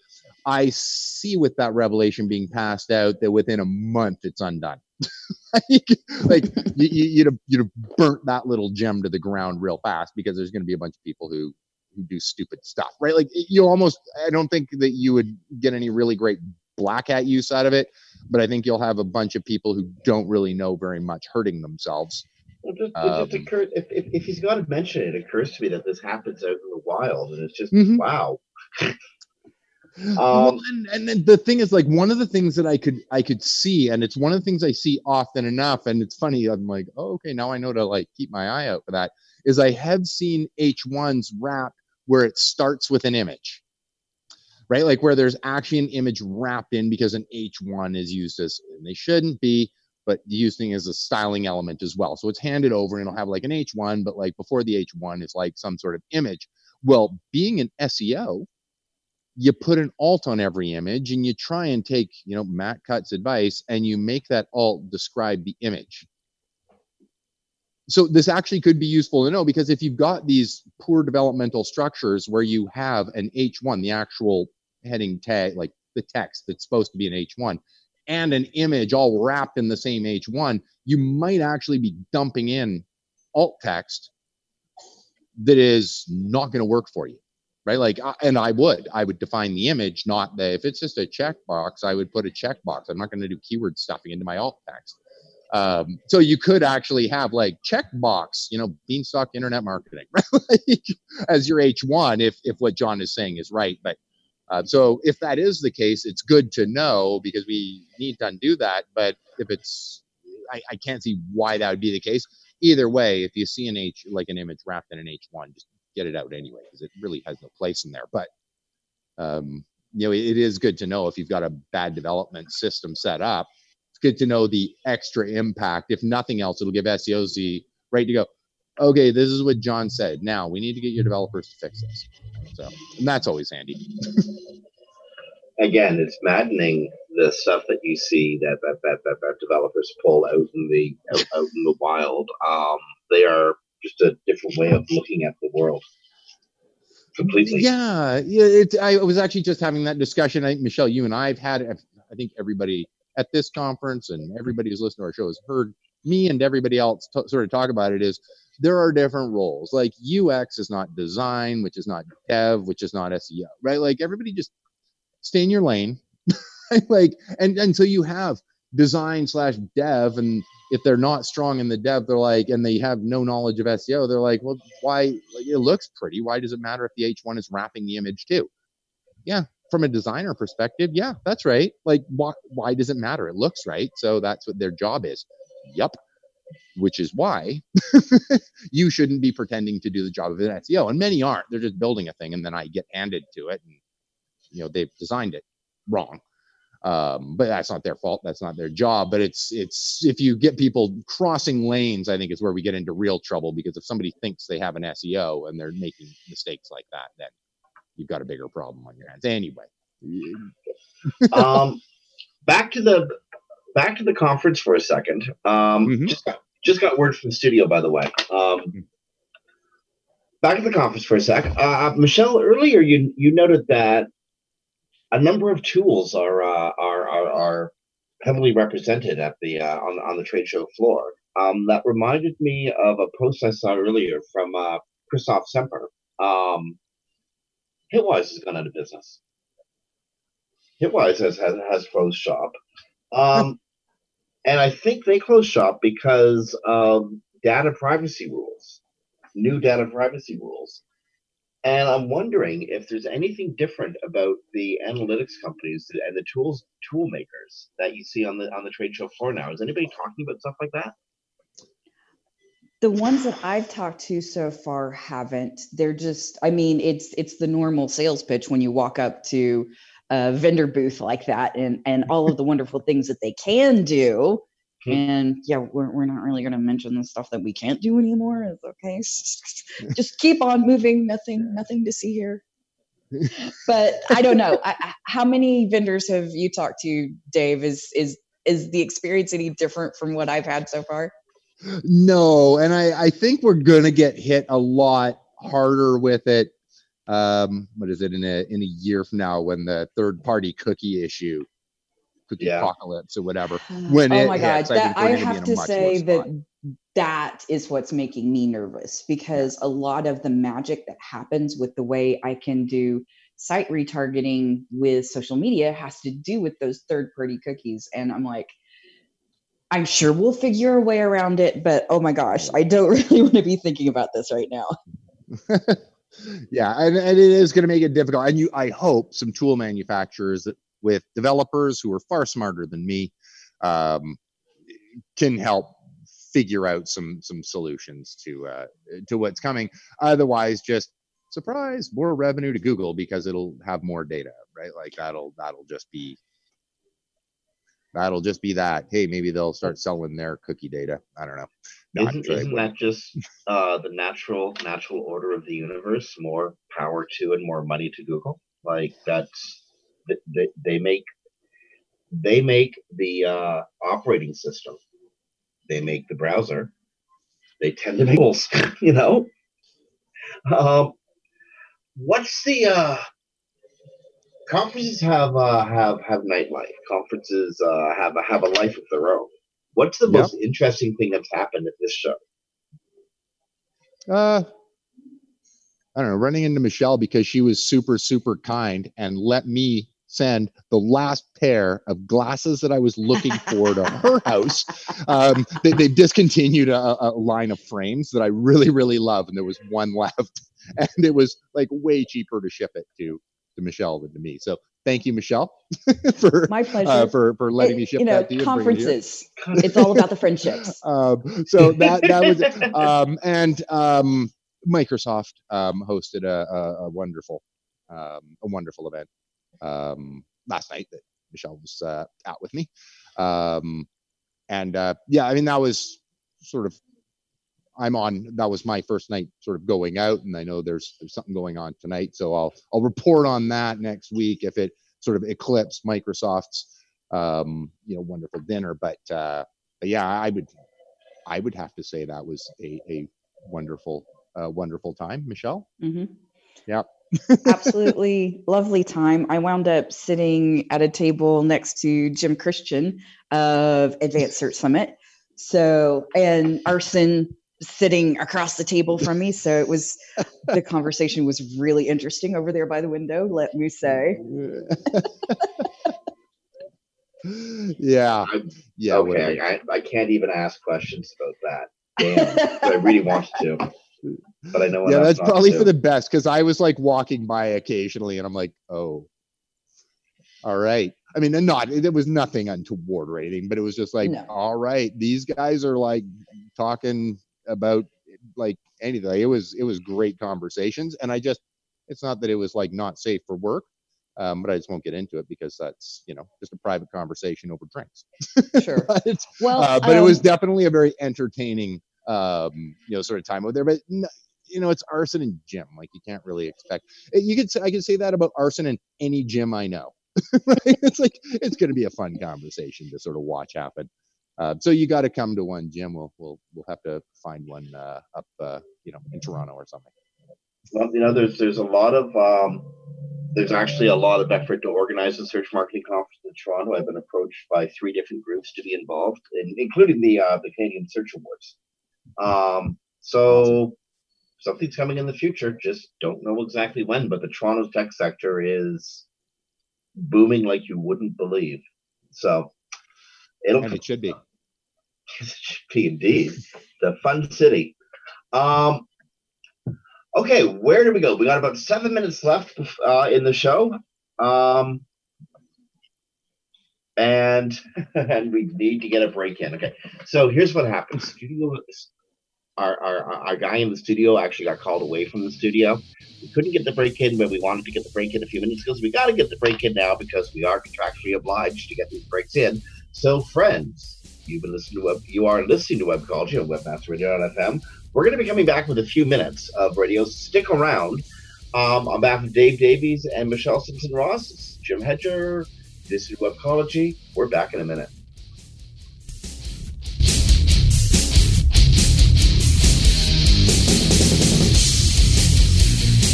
I see with that revelation being passed out that within a month it's undone. like, like you, you, would have you'd have burnt that little gem to the ground real fast because there's going to be a bunch of people who who do stupid stuff, right? Like you almost I don't think that you would get any really great black hat use out of it, but I think you'll have a bunch of people who don't really know very much hurting themselves. Well, just, it just um, occurs if, if, if he's got to mention it, it occurs to me that this happens out in the wild, and it's just mm-hmm. wow. Um, well, and, and the thing is, like one of the things that I could I could see, and it's one of the things I see often enough, and it's funny. I'm like, oh, okay, now I know to like keep my eye out for that. Is I have seen H1s wrap where it starts with an image, right? Like where there's actually an image wrapped in because an H1 is used as, and they shouldn't be, but using as a styling element as well. So it's handed over and it'll have like an H1, but like before the H1 is like some sort of image. Well, being an SEO, you put an alt on every image and you try and take, you know, Matt Cutts' advice and you make that alt describe the image. So this actually could be useful to know because if you've got these poor developmental structures where you have an H1, the actual heading tag, like the text that's supposed to be an H1, and an image all wrapped in the same H1, you might actually be dumping in alt text that is not going to work for you. Right. Like, and I would, I would define the image, not the, if it's just a checkbox, I would put a checkbox. I'm not going to do keyword stuffing into my alt text. Um, so you could actually have like checkbox, you know, beanstalk internet marketing like, as your H1 if if what John is saying is right. But uh, so if that is the case, it's good to know because we need to undo that. But if it's, I, I can't see why that would be the case. Either way, if you see an H like an image wrapped in an H1, just get it out anyway because it really has no place in there. But um, you know, it is good to know if you've got a bad development system set up. It's good to know the extra impact. If nothing else, it'll give SEOs the right to go okay, this is what John said. Now we need to get your developers to fix this. So, and that's always handy. Again, it's maddening the stuff that you see that that that, that, that developers pull out in the out, out in the wild. Um, they are just a different way of looking at the world. Completely. Yeah, yeah. It's. I was actually just having that discussion. I, Michelle, you and I've had. I think everybody at this conference and everybody who's listened to our show has heard me and everybody else t- sort of talk about it. Is there are different roles. Like UX is not design, which is not dev, which is not SEO, right? Like everybody just stay in your lane. like and and so you have design slash dev and if they're not strong in the dev they're like and they have no knowledge of seo they're like well why like, it looks pretty why does it matter if the h1 is wrapping the image too yeah from a designer perspective yeah that's right like why, why does it matter it looks right so that's what their job is yep which is why you shouldn't be pretending to do the job of an SEO. And many aren't. They're just building a thing and then I get handed to it and you know they've designed it wrong. Um, but that's not their fault. That's not their job. But it's it's if you get people crossing lanes, I think is where we get into real trouble because if somebody thinks they have an SEO and they're making mistakes like that, then you've got a bigger problem on your hands. Anyway. um, back to the back to the conference for a second. Um, mm-hmm. Just got just got word from the studio, by the way. Um, mm-hmm. back to the conference for a sec. Uh, Michelle, earlier you you noted that a number of tools are uh, are, are, are heavily represented at the uh, on on the trade show floor. Um, that reminded me of a post I saw earlier from uh, Christoph Cemper. Um, Hitwise has gone out of business. Hitwise has has, has closed shop. Um, and I think they closed shop because of data privacy rules, new data privacy rules. And I'm wondering if there's anything different about the analytics companies and the tools tool makers that you see on the on the trade show floor now. Is anybody talking about stuff like that? the ones that I've talked to so far haven't. They're just, I mean, it's it's the normal sales pitch when you walk up to a vendor booth like that and and all of the wonderful things that they can do. Hmm. And yeah, we're, we're not really going to mention the stuff that we can't do anymore. It's okay. Just keep on moving. Nothing, nothing to see here. But I don't know. I, how many vendors have you talked to, Dave? Is is is the experience any different from what I've had so far? No, and I, I think we're gonna get hit a lot harder with it. Um, what is it in a in a year from now when the third party cookie issue, cookie Yeah. apocalypse or whatever, when oh it my god, hits, I that think I gonna be in have to say that that is what's making me nervous because a lot of the magic that happens with the way I can do site retargeting with social media has to do with those third party cookies and I'm like I'm sure we'll figure a way around it but oh my gosh, I don't really want to be thinking about this right now. yeah, and, and it is going to make it difficult. And you, I hope, some tool manufacturers that, with developers who are far smarter than me um, can help figure out some some solutions to uh, to what's coming. Otherwise, just surprise more revenue to Google because it'll have more data, right? Like that'll that'll just be that'll just be that. Hey, maybe they'll start selling their cookie data. I don't know. No, I'm isn't, isn't that just uh, the natural natural order of the universe? More power to and more money to Google. Like that's they, they make they make the uh, operating system. They make the browser. They tend to make. You know. Um, what's the uh, conferences have uh, have have nightlife? Conferences uh, have a have a life of their own. What's the most interesting thing that's happened at this show? Uh, I don't know, running into Michelle because she was super, super kind and let me send the last pair of glasses that I was looking for to her house. Um, they, they discontinued a, a line of frames that I really, really love, and there was one left, and it was like way cheaper to ship it to to Michelle than to me. So thank you, Michelle, for My pleasure. uh, for for letting It- me ship you know, that to you. bring it conferences. It's all about the friendships. Um, so that that was um, and um, Microsoft um, hosted a, a, a wonderful um, a wonderful event um, last night that Michelle was uh, out with me. Um, and uh, yeah, I mean that was sort of I'm on. That was my first night sort of going out, and I know there's there's something going on tonight, so I'll I'll report on that next week if it sort of eclipsed Microsoft's um, you know wonderful dinner. But uh, but yeah, I would I would have to say that was a, a wonderful, uh, wonderful time, Michelle. hmm Yep. absolutely lovely time. I wound up sitting at a table next to Jim Christian of Advanced Search Summit. So, and Arson sitting across the table from me. So it was, the conversation was really interesting over there by the window, let me say. yeah. Yeah. what okay, a- I, I can't even ask questions about that. Damn, I really wanted to, but I know yeah, that's probably to. for the best because I was like walking by occasionally and I'm like, oh, all right. I mean, not, it was nothing untoward rating, but it was just like, No. all right, these guys are like talking about like anything. It was, it was great conversations. And I just, it's not that it was like not safe for work, um, but I just won't get into it because that's, you know, just a private conversation over drinks. Sure. but Well, uh, but it was um, definitely a very entertaining um you know sort of time out there but you know it's arson and jim like you can't really expect eh, you could say i could say that about arson and any gym i know right it's like it's going to be a fun conversation to sort of watch happen uh, so you got to come to one gym we'll we'll we'll have to find one uh, up uh, you know in toronto or something Well, you know, there's there's a lot of um, there's actually a lot of effort to organize a search marketing conference in Toronto. I've been approached by three different groups to be involved, in, including the uh, the Canadian Search Awards. Um, so something's coming in the future. Just don't know exactly when, but the Toronto tech sector is booming like you wouldn't believe. So it'll and it should be should be indeed the fun city. Um, okay, where do we go? We got about seven minutes left uh, in the show, um, and and we need to get a break in. Okay, so here's what happens. Studio our, our our guy in the studio actually got called away from the studio. We couldn't get the break in, but we wanted to get the break in a few minutes ago. So we got to get the break in now because we are contractually obliged to get these breaks in. So, friends, you've been listening to web, you are listening to Webcology on WebmasterRadio.fm. We're going to be coming back with a few minutes of radio. Stick around. Um, on behalf of Dave Davies and Michelle Stinson Ross, Jim Hedger, this is Web Webcology. We're back in a minute.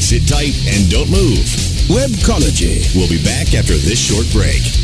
Sit tight and don't move. Webcology. We'll be back after this short break.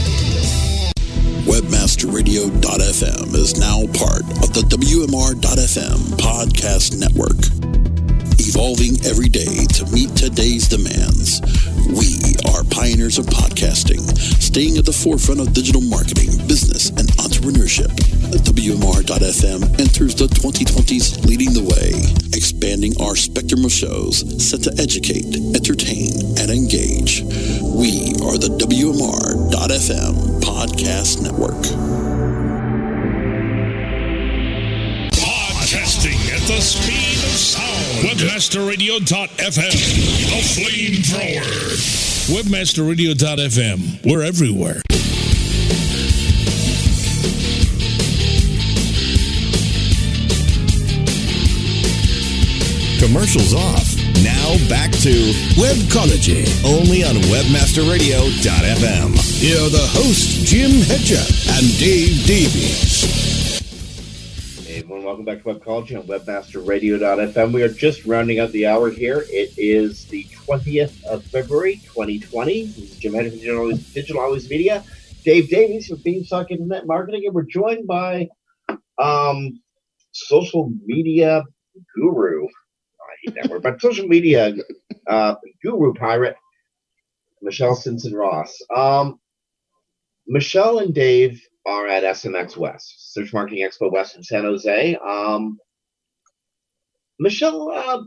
Webmasterradio.fm is now part of the WMR.fm podcast network. Evolving every day to meet today's demands. We are pioneers of podcasting, staying at the forefront of digital marketing, business, and entrepreneurship. WMR.fm enters the 2020s leading the way, expanding our spectrum of shows set to educate, entertain, and engage. We are the WMR.fm podcast network. Podcasting at the speed of sound. Webmasterradio.fm. The flamethrower. Webmasterradio.fm. We're everywhere. Commercials off. Now back to Webcology. only on WebmasterRadio.fm. Here are the hosts, Jim Hedger and Dave Davies. Hey everyone, welcome back to Webcology on WebmasterRadio.fm. We are just rounding out the hour here. It is the 20th of February, 2020. This is Jim Hedger from Digital Always, Media. Dave Davies from Beanstalk Internet Marketing, and we're joined by um, social media guru. Word, but social media uh, guru pirate, Michelle Stinson Ross. Um, Michelle and Dave are at SMX West, Search Marketing Expo West in San Jose. Um, Michelle, uh,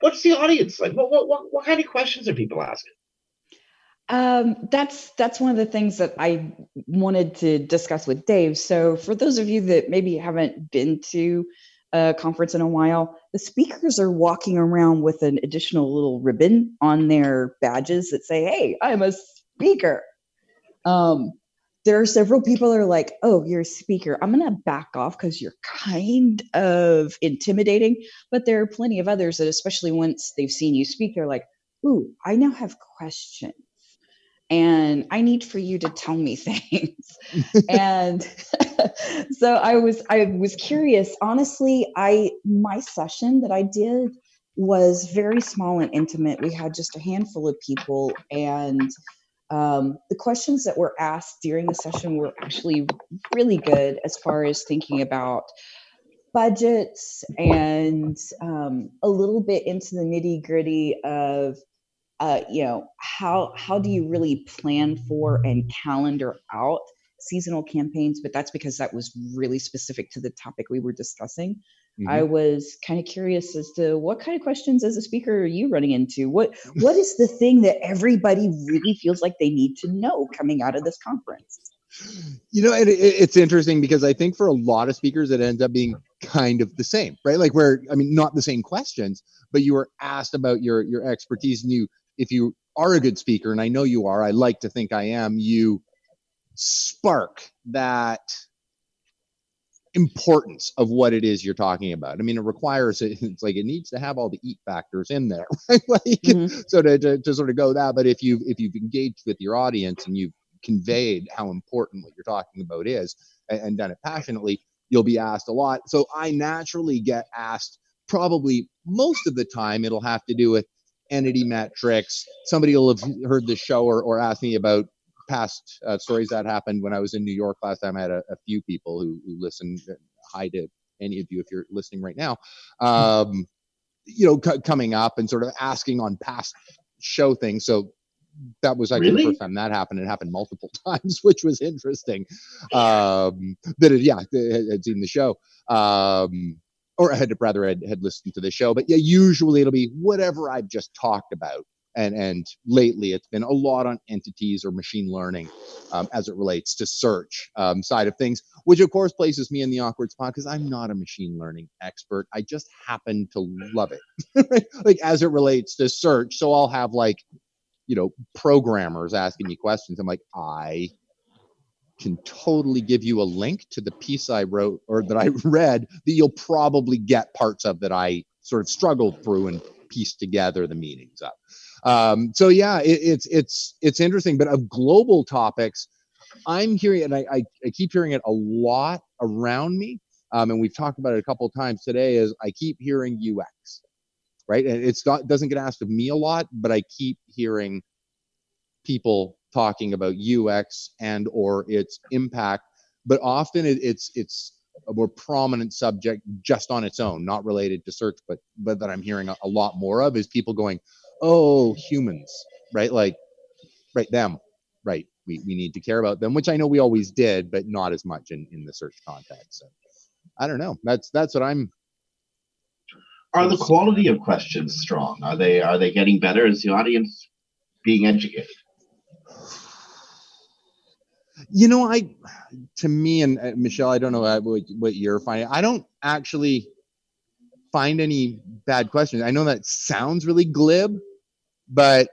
what's the audience like? What, what, what, what kind of questions are people asking? Um, that's that's one of the things that I wanted to discuss with Dave. So, for those of you that maybe haven't been to conference in a while, the speakers are walking around with an additional little ribbon on their badges that say, "Hey, I'm a speaker." Um, there are several people that are like, "Oh, you're a speaker. I'm gonna back off because you're kind of intimidating." But there are plenty of others that, especially once they've seen you speak, they're like, "Ooh, I now have questions." and I need for you to tell me things. and so I was I was curious. Honestly, I my session that I did was very small and intimate. We had just a handful of people and um, the questions that were asked during the session were actually really good as far as thinking about budgets and um, a little bit into the nitty gritty of uh, you know how how do you really plan for and calendar out seasonal campaigns but that's because that was really specific to the topic we were discussing. I mm-hmm. was kind of curious as to what kind of questions as a speaker are you running into? What what is the thing that everybody really feels like they need to know coming out of this conference? You know it, it, it's interesting because i think for a lot of speakers it ends up being kind of the same right? Like where i mean not the same questions but you were asked about your your expertise and you if you are a good speaker and i know you are i like to think i am you spark that importance of what it is you're talking about. I mean, it requires it, it's like it needs to have all the eat factors in there, right? Like, Mhm. so to, to, to sort of go that. But if you've if you've engaged with your audience and you've conveyed how important what you're talking about is and, and done it passionately, you'll be asked a lot. So I naturally get asked probably most of the time it'll have to do with entity metrics. Somebody will have heard the show or, or asked me about past uh, stories that happened when I was in New York last time. I had a, a few people who, who listened. Hi to any of you if you're listening right now. Um, you know, c- coming up and sort of asking on past show things. So that was actually Really? the first time that happened. It happened multiple times, which was interesting. Um, that it, yeah, had, had seen the show. Um, or I had rather had, had listened to the show. But yeah, usually it'll be whatever I've just talked about. And and lately it's been a lot on entities or machine learning um, as it relates to search um, side of things, which of course places me in the awkward spot because I'm not a machine learning expert. I just happen to love it, like as it relates to search. So I'll have like, you know, programmers asking me questions. I'm like, I can totally give you a link to the piece I wrote or that I read that you'll probably get parts of that I sort of struggled through and pieced together the meanings of. Um, so yeah, it, it's it's it's interesting. But of global topics, I'm hearing, and I, I, I keep hearing it a lot around me. Um, and we've talked about it a couple times today. Is I keep hearing UX, right? And it's not doesn't get asked of me a lot, but I keep hearing people talking about UX and or its impact. But often it, it's it's a more prominent subject just on its own, not related to search, but but that I'm hearing a, a lot more of is people going, "Oh, humans, right? Like, right them, right? We we need to care about them," which I know we always did, but not as much in in the search context. So I don't know. That's that's what I'm. Are the quality of questions strong? Are they are they getting better? Is the audience being educated? You know, I to me and uh, Michelle, I don't know uh, what, what you're finding. I don't actually find any bad questions. I know that sounds really glib, but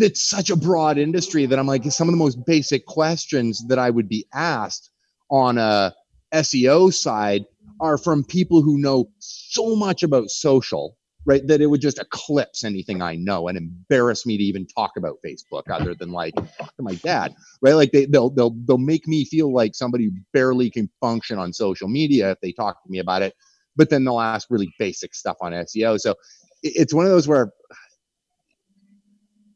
it's such a broad industry that I'm like some of the most basic questions that I would be asked on a SEO side are from people who know so much about social, right? That it would just eclipse anything I know and embarrass me to even talk about Facebook other than like to my dad, right? Like they, they'll, they'll, they'll make me feel like somebody barely can function on social media if they talk to me about it, but then they'll ask really basic stuff on SEO. So it's one of those where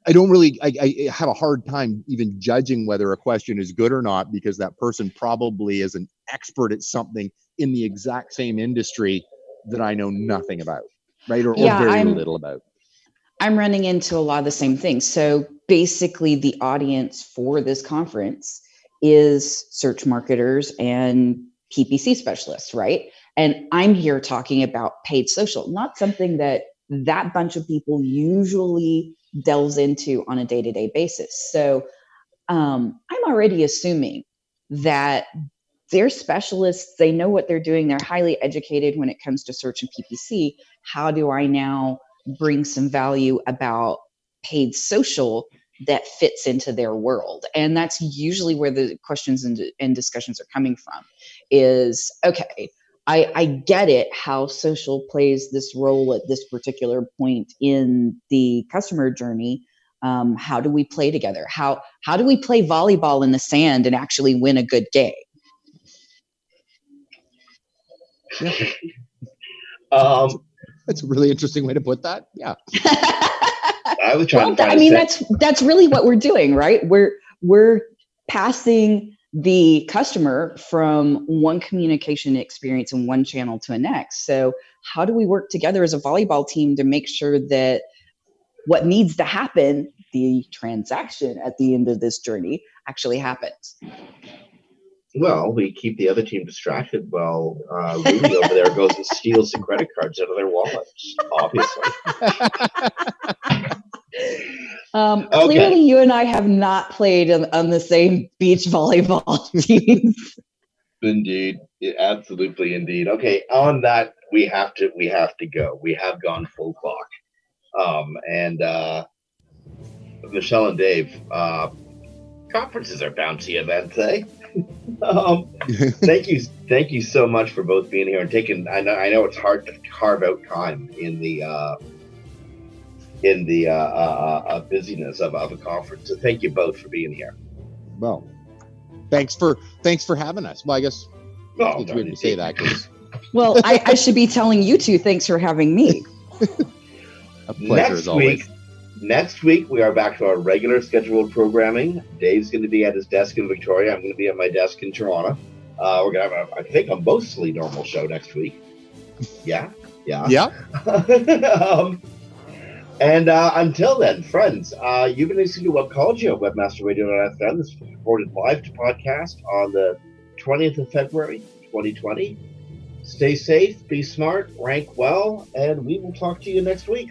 I don't really, I, I have a hard time even judging whether a question is good or not because that person probably is an expert at something in the exact same industry that I know nothing about, right? Or, or very I'm- little about. I'm running into a lot of the same things. So basically, the audience for this conference is search marketers and PPC specialists, right? And I'm here talking about paid social, not something that that bunch of people usually delves into on a day to day basis. So um, I'm already assuming that they're specialists, they know what they're doing, they're highly educated when it comes to search and PPC. How do I now bring some value about paid social that fits into their world and that's usually where the questions and, and discussions are coming from is okay I, I get it how social plays this role at this particular point in the customer journey um, how do we play together how how do we play volleyball in the sand and actually win a good game Um, That's a really interesting way to put that. Yeah. I was trying well, to. I mean, set- that's that's really what we're doing, right? We're we're passing the customer from one communication experience and one channel to the next. So, how do we work together as a volleyball team to make sure that what needs to happen, the transaction at the end of this journey, actually happens? Well, we keep the other team distracted while uh, Rudy over there goes and steals the credit cards out of their wallets. Obviously, Um, Okay. Clearly, you and I have not played on, on the same beach volleyball teams. indeed, absolutely, indeed. Okay, on that we have to we have to go. We have gone full clock. Um, and uh, Michelle and Dave, uh, conferences are bouncy events, eh? um, thank you, thank you so much for both being here and taking. I know, I know it's hard to carve out time in the uh, in the uh, uh, uh, busyness of, of a conference. So thank you both for being here. Well, thanks for thanks for having us. Well, I guess Oh, it's weird to say that 'cause- Well, I, I should be telling you two thanks for having me. A pleasure next as always. week, next week we are back to our regular scheduled programming. Dave's going to be at his desk in Victoria. I'm going to be at my desk in Toronto. Uh, we're going to have, a, I think, a mostly normal show next week. Yeah, yeah, Yeah. um, and uh, until then, friends, uh, you've been listening to Webcology on WebmasterRadio.fm. This was recorded live to podcast on the 20th of February, 2020. Stay safe, be smart, rank well, and we will talk to you next week.